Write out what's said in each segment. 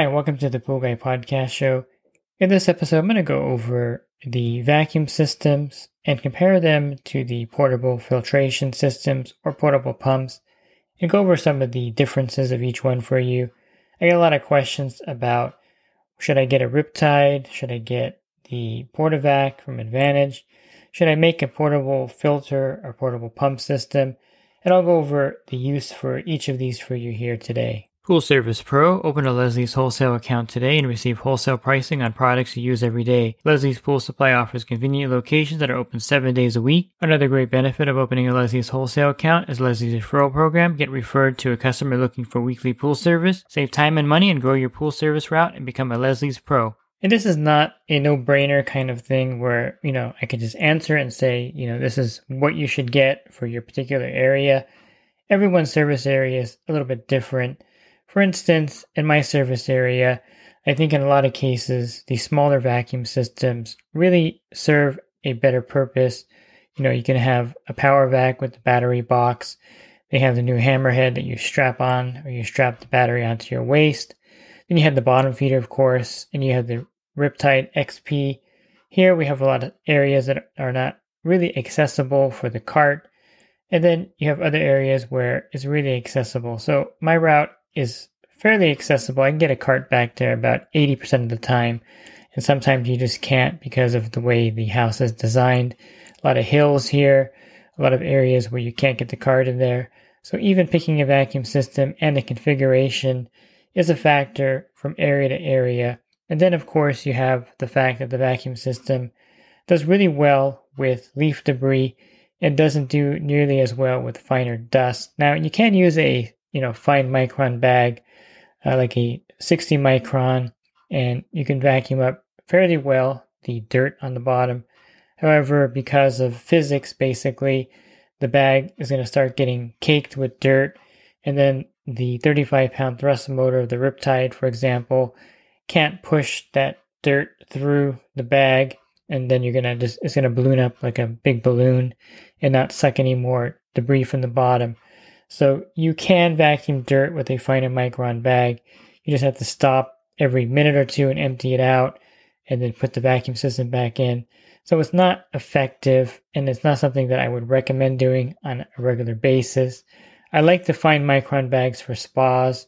Hi, welcome to the Pool Guy Podcast Show. In this episode, I'm going to go over the vacuum systems and compare them to the portable filtration systems or portable pumps and go over some of the differences of each one for you. I get a lot of questions about should I get a Riptide? Should I get the Portavac from Advantage? Should I make a portable filter or portable pump system? And I'll go over the use for each of these for you here today. Pool Service Pro. Open a Leslie's wholesale account today and receive wholesale pricing on products you use every day. Leslie's Pool Supply offers convenient locations that are open seven days a week. Another great benefit of opening a Leslie's wholesale account is Leslie's referral program. Get referred to a customer looking for weekly pool service. Save time and money and grow your pool service route and become a Leslie's Pro. And this is not a no brainer kind of thing where, you know, I could just answer and say, you know, this is what you should get for your particular area. Everyone's service area is a little bit different. For instance, in my service area, I think in a lot of cases, the smaller vacuum systems really serve a better purpose. You know, you can have a power vac with the battery box. They have the new hammerhead that you strap on or you strap the battery onto your waist. Then you have the bottom feeder, of course, and you have the Riptide XP. Here we have a lot of areas that are not really accessible for the cart. And then you have other areas where it's really accessible. So my route is fairly accessible. I can get a cart back there about 80% of the time. And sometimes you just can't because of the way the house is designed. A lot of hills here, a lot of areas where you can't get the cart in there. So even picking a vacuum system and the configuration is a factor from area to area. And then of course you have the fact that the vacuum system does really well with leaf debris and doesn't do nearly as well with finer dust. Now you can use a you know fine micron bag uh, like a 60 micron and you can vacuum up fairly well the dirt on the bottom. However, because of physics, basically, the bag is going to start getting caked with dirt, and then the 35 pound thrust motor of the Riptide, for example, can't push that dirt through the bag, and then you're gonna just it's gonna balloon up like a big balloon and not suck any more debris from the bottom. So you can vacuum dirt with a finer micron bag. You just have to stop every minute or two and empty it out and then put the vacuum system back in. So it's not effective and it's not something that I would recommend doing on a regular basis. I like the fine micron bags for spas.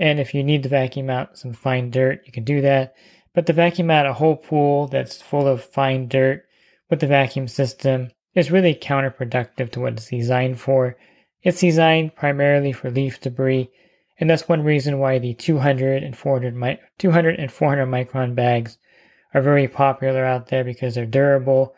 And if you need to vacuum out some fine dirt, you can do that. But to vacuum out a whole pool that's full of fine dirt with the vacuum system is really counterproductive to what it's designed for. It's designed primarily for leaf debris, and that's one reason why the 200 and 400, mi- 200 and 400 micron bags are very popular out there because they're durable,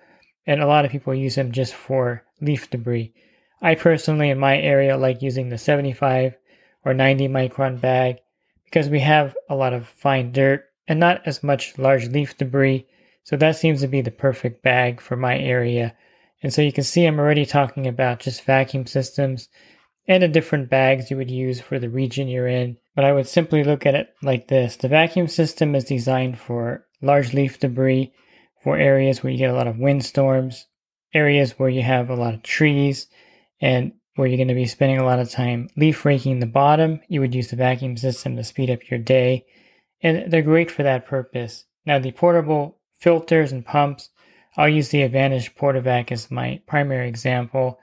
and a lot of people use them just for leaf debris. I personally, in my area, like using the 75 or 90 micron bag because we have a lot of fine dirt and not as much large leaf debris, so that seems to be the perfect bag for my area and so you can see I'm already talking about just vacuum systems and the different bags you would use for the region you're in. But I would simply look at it like this. The vacuum system is designed for large leaf debris, for areas where you get a lot of windstorms, areas where you have a lot of trees, and where you're going to be spending a lot of time leaf raking the bottom. You would use the vacuum system to speed up your day. And they're great for that purpose. Now, the portable filters and pumps I'll use the Advantage Portavac as my primary example.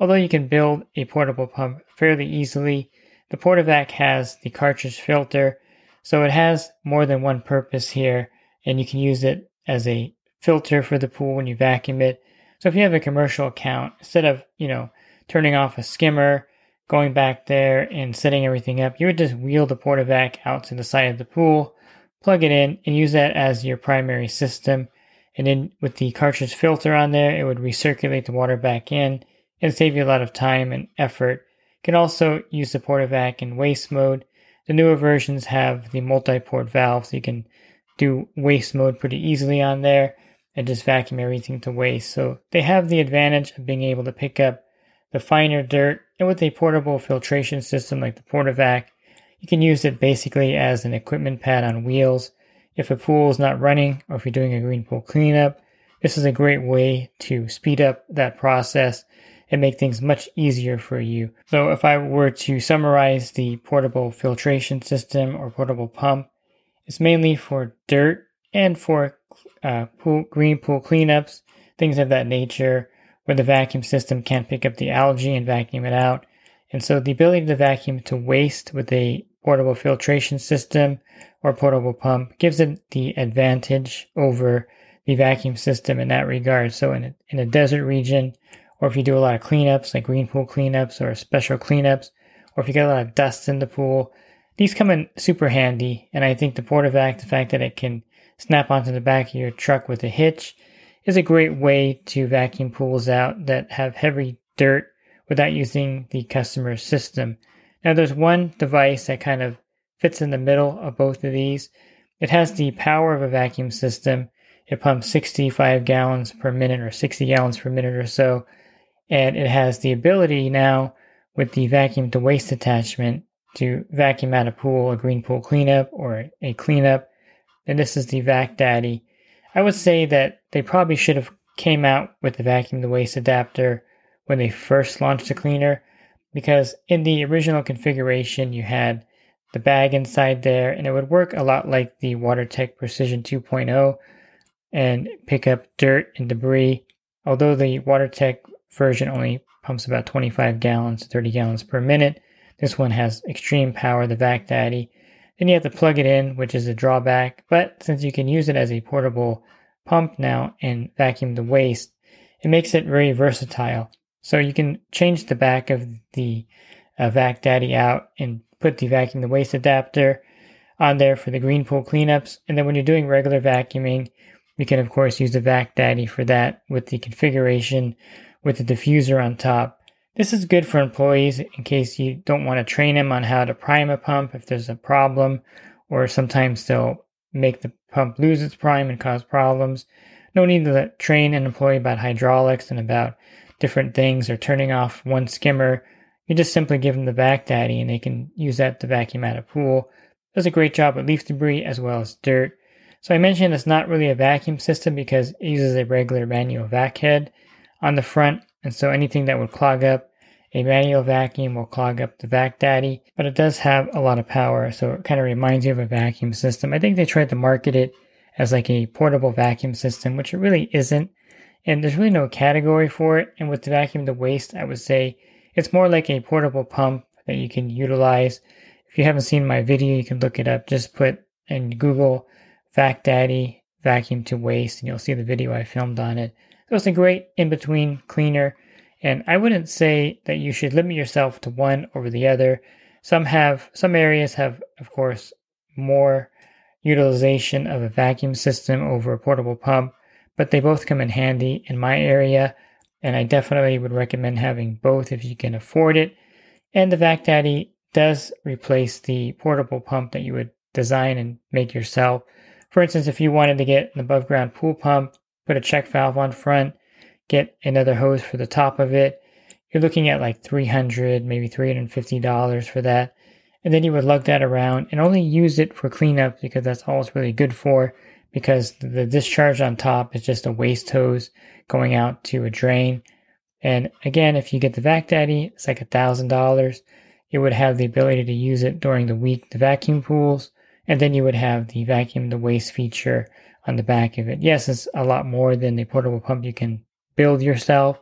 Although you can build a portable pump fairly easily, the Portavac has the cartridge filter, so it has more than one purpose here, and you can use it as a filter for the pool when you vacuum it. So if you have a commercial account, instead of, you know, turning off a skimmer, going back there and setting everything up, you would just wheel the Portavac out to the side of the pool, plug it in, and use that as your primary system. And then with the cartridge filter on there, it would recirculate the water back in and save you a lot of time and effort. You can also use the PortaVac in waste mode. The newer versions have the multi-port valve, so you can do waste mode pretty easily on there and just vacuum everything to waste. So they have the advantage of being able to pick up the finer dirt, and with a portable filtration system like the PortaVac, you can use it basically as an equipment pad on wheels. If a pool is not running or if you're doing a green pool cleanup, this is a great way to speed up that process and make things much easier for you. So if I were to summarize the portable filtration system or portable pump, it's mainly for dirt and for uh, pool, green pool cleanups, things of that nature, where the vacuum system can't pick up the algae and vacuum it out. And so the ability to vacuum to waste with a portable filtration system or portable pump gives it the advantage over the vacuum system in that regard. So in a, in a desert region, or if you do a lot of cleanups, like green pool cleanups or special cleanups, or if you get a lot of dust in the pool, these come in super handy. And I think the PortaVac, the fact that it can snap onto the back of your truck with a hitch, is a great way to vacuum pools out that have heavy dirt without using the customer's system. Now, there's one device that kind of fits in the middle of both of these. It has the power of a vacuum system. It pumps 65 gallons per minute or 60 gallons per minute or so. And it has the ability now with the vacuum to waste attachment to vacuum out a pool, a green pool cleanup or a cleanup. And this is the Vac Daddy. I would say that they probably should have came out with the vacuum to waste adapter when they first launched the cleaner because in the original configuration you had the bag inside there and it would work a lot like the WaterTech Precision 2.0 and pick up dirt and debris. Although the WaterTech version only pumps about 25 gallons, to 30 gallons per minute, this one has extreme power, the Vac Daddy. Then you have to plug it in, which is a drawback, but since you can use it as a portable pump now and vacuum the waste, it makes it very versatile. So you can change the back of the uh, Vac Daddy out and put the vacuum the waste adapter on there for the green pool cleanups. And then when you're doing regular vacuuming, you can of course use the Vac Daddy for that with the configuration with the diffuser on top. This is good for employees in case you don't want to train them on how to prime a pump if there's a problem, or sometimes they'll make the pump lose its prime and cause problems. No need to train an employee about hydraulics and about different things or turning off one skimmer. You just simply give them the Vac Daddy and they can use that to vacuum out a pool. It does a great job with leaf debris as well as dirt. So I mentioned it's not really a vacuum system because it uses a regular manual vac head on the front. And so anything that would clog up a manual vacuum will clog up the Vac Daddy, but it does have a lot of power. So it kind of reminds you of a vacuum system. I think they tried to market it as like a portable vacuum system, which it really isn't. And there's really no category for it. And with the vacuum to waste, I would say it's more like a portable pump that you can utilize. If you haven't seen my video, you can look it up. Just put in Google Vac Daddy vacuum to waste, and you'll see the video I filmed on it. So it's a great in between cleaner. And I wouldn't say that you should limit yourself to one over the other. Some have, some areas have, of course, more utilization of a vacuum system over a portable pump but they both come in handy in my area, and I definitely would recommend having both if you can afford it. And the Vac Daddy does replace the portable pump that you would design and make yourself. For instance, if you wanted to get an above ground pool pump, put a check valve on front, get another hose for the top of it, you're looking at like 300 maybe $350 for that. And then you would lug that around and only use it for cleanup because that's all it's really good for because the discharge on top is just a waste hose going out to a drain. And again, if you get the Vac Daddy, it's like a thousand dollars. It would have the ability to use it during the week, the vacuum pools, and then you would have the vacuum the waste feature on the back of it. Yes, it's a lot more than the portable pump you can build yourself,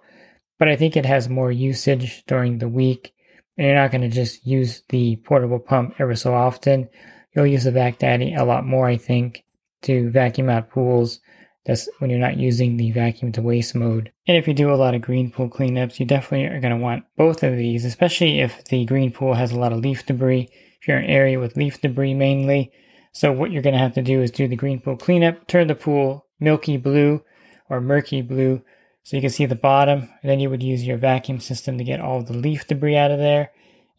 but I think it has more usage during the week. And you're not going to just use the portable pump ever so often. You'll use the Vac Daddy a lot more, I think to vacuum out pools. That's when you're not using the vacuum to waste mode. And if you do a lot of green pool cleanups, you definitely are going to want both of these, especially if the green pool has a lot of leaf debris. If you're in an area with leaf debris mainly. So what you're going to have to do is do the green pool cleanup, turn the pool milky blue or murky blue So you can see the bottom, and then you would use your vacuum system to get all the leaf debris out of there.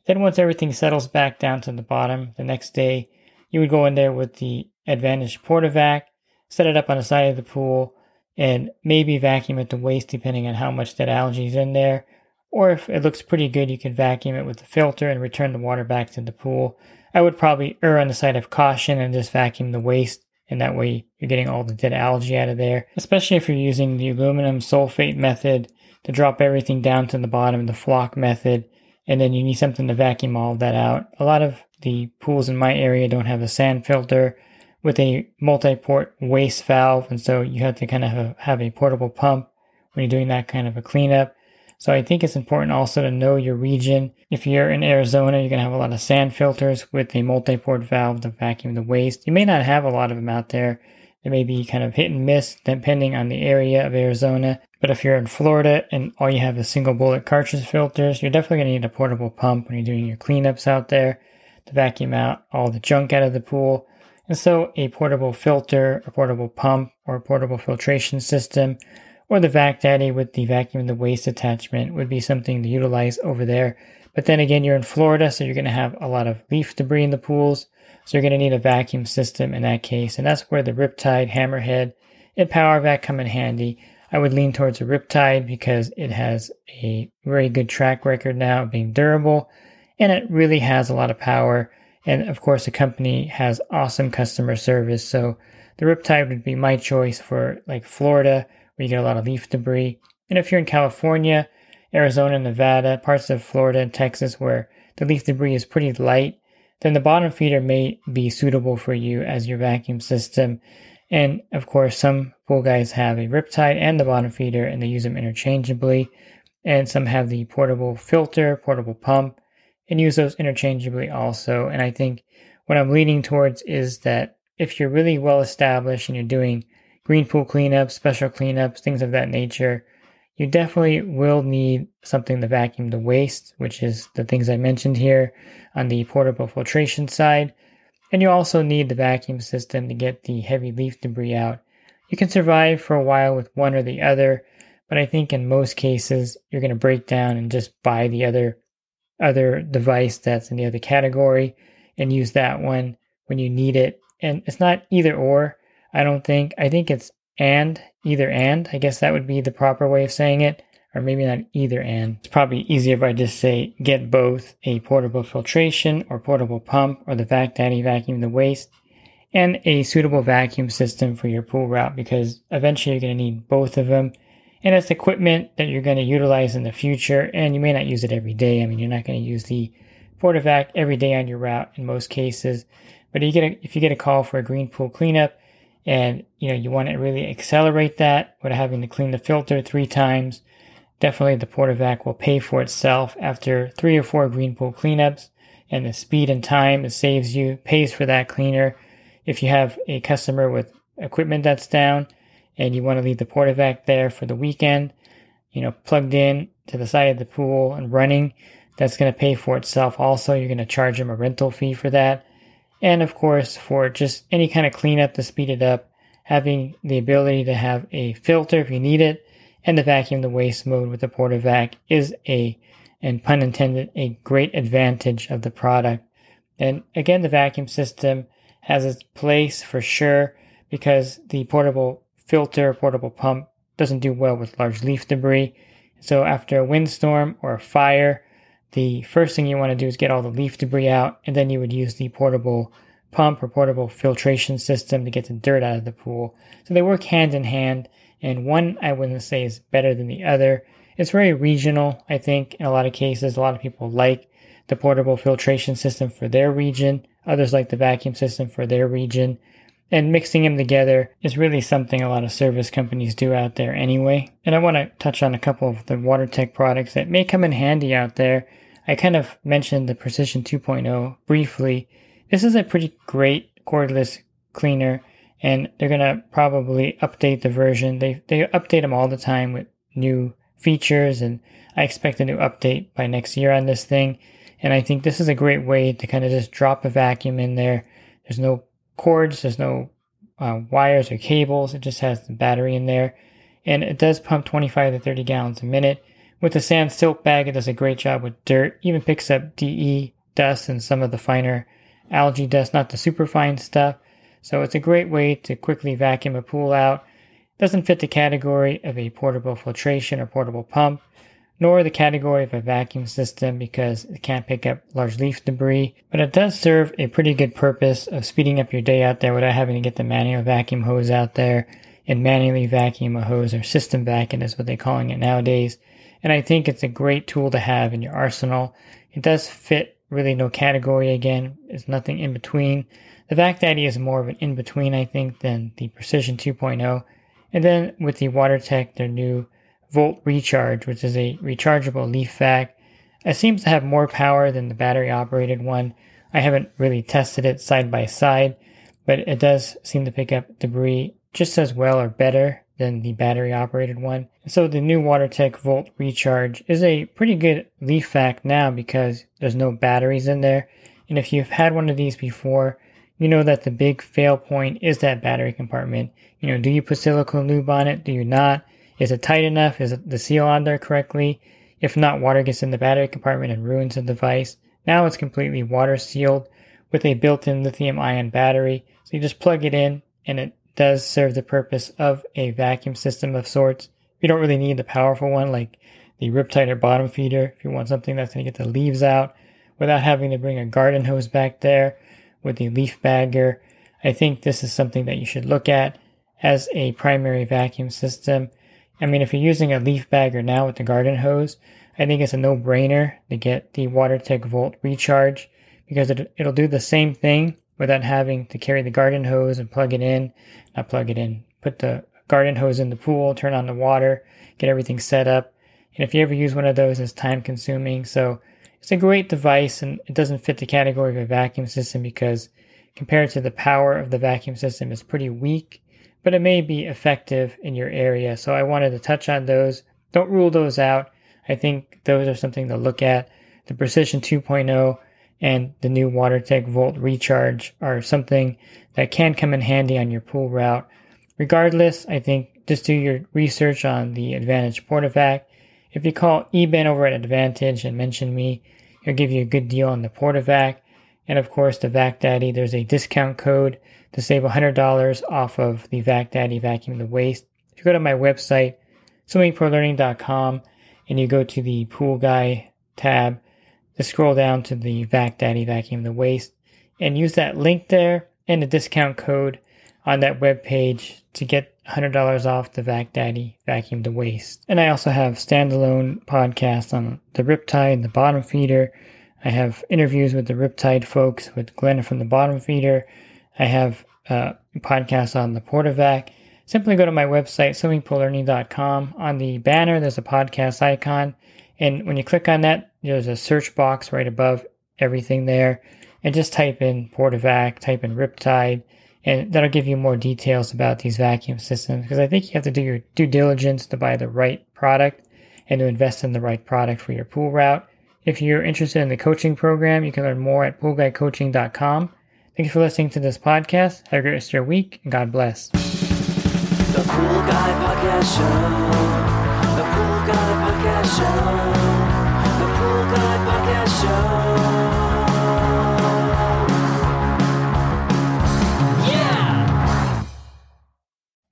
Then once everything settles back down to the bottom, the next day, you would go in there with the Advantage PortaVac, set it up on the side of the pool, and maybe vacuum it to waste depending on how much dead algae is in there. Or if it looks pretty good, you can vacuum it with the filter and return the water back to the pool. I would probably err on the side of caution and just vacuum the waste, and that way you're getting all the dead algae out of there, especially if you're using the aluminum sulfate method to drop everything down to the bottom, the floc method, and then you need something to vacuum all of that out. A lot of the pools in my area don't have a sand filter with a multi-port waste valve, and so you have to kind of have, have a portable pump when you're doing that kind of a cleanup. So I think it's important also to know your region. If you're in Arizona, you're going to have a lot of sand filters with a multi-port valve to vacuum the waste. You may not have a lot of them out there. It may be kind of hit and miss depending on the area of Arizona. But if you're in Florida and all you have is single bullet cartridge filters, you're definitely going to need a portable pump when you're doing your cleanups out there to vacuum out all the junk out of the pool. And so a portable filter, a portable pump, or a portable filtration system or the Vac Daddy with the vacuum and the waste attachment would be something to utilize over there. But then again, you're in Florida, so you're going to have a lot of leaf debris in the pools. So you're going to need a vacuum system in that case. And that's where the Riptide, Hammerhead, and Power Vac come in handy. I would lean towards a Riptide because it has a very good track record now being durable and it really has a lot of power. And of course, the company has awesome customer service. So the Riptide would be my choice for like Florida where you get a lot of leaf debris. And if you're in California, Arizona, Nevada, parts of Florida and Texas where the leaf debris is pretty light, then the bottom feeder may be suitable for you as your vacuum system. And of course, some pool guys have a Riptide and the bottom feeder and they use them interchangeably. And some have the portable filter, portable pump, and use those interchangeably also. And I think what I'm leaning towards is that if you're really well established and you're doing green pool cleanups, special cleanups, things of that nature, you definitely will need something to vacuum the waste, which is the things I mentioned here on the portable filtration side. And you also need the vacuum system to get the heavy leaf debris out. You can survive for a while with one or the other, but I think in most cases you're going to break down and just buy the other other device that's in the other category and use that one when you need it. And it's not either or. I don't think. I think it's and, either and. I guess that would be the proper way of saying it. Or maybe not either and. It's probably easier if I just say get both a portable filtration or portable pump or the Vac Daddy vacuum the waste and a suitable vacuum system for your pool route because eventually you're going to need both of them. And it's equipment that you're going to utilize in the future and you may not use it every day. I mean, you're not going to use the PortaVac every day on your route in most cases. But you get a, if you get a call for a green pool cleanup, and you know you want to really accelerate that without having to clean the filter three times definitely the portavac will pay for itself after three or four green pool cleanups and the speed and time it saves you pays for that cleaner if you have a customer with equipment that's down and you want to leave the portavac there for the weekend you know plugged in to the side of the pool and running that's going to pay for itself also you're going to charge them a rental fee for that and of course, for just any kind of cleanup to speed it up, having the ability to have a filter if you need it, and the vacuum the waste mode with the PortaVac is a, and pun intended, a great advantage of the product. And again, the vacuum system has its place for sure because the portable filter, portable pump doesn't do well with large leaf debris. So after a windstorm or a fire, the first thing you want to do is get all the leaf debris out, and then you would use the portable pump or portable filtration system to get the dirt out of the pool. So they work hand in hand, and one I wouldn't say is better than the other. It's very regional, I think, in a lot of cases. A lot of people like the portable filtration system for their region, others like the vacuum system for their region. And mixing them together is really something a lot of service companies do out there anyway. And I want to touch on a couple of the WaterTech products that may come in handy out there I kind of mentioned the Precision 2.0 briefly. This is a pretty great cordless cleaner, and they're gonna probably update the version. They they update them all the time with new features, and I expect a new update by next year on this thing. And I think this is a great way to kind of just drop a vacuum in there. There's no cords, there's no uh, wires or cables. It just has the battery in there, and it does pump 25 to 30 gallons a minute. With the sand silk bag, it does a great job with dirt, even picks up DE dust and some of the finer algae dust, not the super fine stuff. So it's a great way to quickly vacuum a pool out. Doesn't fit the category of a portable filtration or portable pump, nor the category of a vacuum system because it can't pick up large leaf debris, but it does serve a pretty good purpose of speeding up your day out there without having to get the manual vacuum hose out there and manually vacuum a hose or system vacuum is what they're calling it nowadays. And I think it's a great tool to have in your arsenal. It does fit really no category again. There's nothing in between. The Vac Daddy is more of an in between, I think, than the Precision 2.0. And then with the WaterTech, their new Volt Recharge, which is a rechargeable leaf vac, it seems to have more power than the battery operated one. I haven't really tested it side by side, but it does seem to pick up debris just as well or better than the battery operated one. So the new WaterTech Volt Recharge is a pretty good leaf vac now because there's no batteries in there. And if you've had one of these before, you know that the big fail point is that battery compartment. You know, do you put silicone lube on it? Do you not? Is it tight enough? Is the seal on there correctly? If not, water gets in the battery compartment and ruins the device. Now it's completely water sealed with a built-in lithium ion battery. So you just plug it in and it does serve the purpose of a vacuum system of sorts. You don't really need the powerful one like the Riptide or bottom feeder if you want something that's going to get the leaves out without having to bring a garden hose back there with the leaf bagger. I think this is something that you should look at as a primary vacuum system. I mean, if you're using a leaf bagger now with the garden hose, I think it's a no-brainer to get the WaterTech Volt Recharge because it, it'll do the same thing without having to carry the garden hose and plug it in, not plug it in, put the garden hose in the pool, turn on the water, get everything set up. And if you ever use one of those, it's time consuming. So it's a great device and it doesn't fit the category of a vacuum system because compared to the power of the vacuum system, it's pretty weak, but it may be effective in your area. So I wanted to touch on those. Don't rule those out. I think those are something to look at. The Precision 2.0 and the new WaterTech Volt Recharge are something that can come in handy on your pool route. Regardless, I think just do your research on the Advantage Portavac. If you call eBen over at Advantage and mention me, he'll give you a good deal on the Portavac. And of course, the Vac Daddy, there's a discount code to save $100 off of the Vac Daddy Vacuum the Waste. If you go to my website, swimmingpoollearning.com, and you go to the Pool Guy tab, to scroll down to the Vac Daddy Vacuum the Waste and use that link there and the discount code on that web page to get $100 off the Vac Daddy Vacuum the Waste. And I also have standalone podcasts on the Riptide and the Bottom Feeder. I have interviews with the Riptide folks with Glenn from the Bottom Feeder. I have uh, podcasts on the Portavac. Simply go to my website, swimmingpoollearning.com. On the banner, there's a podcast icon. And when you click on that, there's a search box right above everything there. And just type in Portavac, type in Riptide, and that'll give you more details about these vacuum systems. Because I think you have to do your due diligence to buy the right product and to invest in the right product for your pool route. If you're interested in the coaching program, you can learn more at poolguycoaching.com. Thank you for listening to this podcast. Have a great rest of your week, and God bless. The Pool Guy Podcast Show. The Pool Guy Podcast Show. The Pool Guy Podcast Show. Yeah!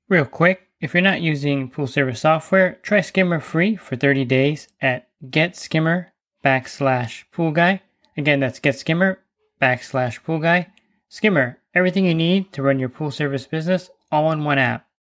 Real quick, if you're not using pool service software, try Skimmer free for 30 days at getskimmer backslash pool guy. Again, that's getskimmer backslash pool guy. Skimmer, everything you need to run your pool service business all in one app.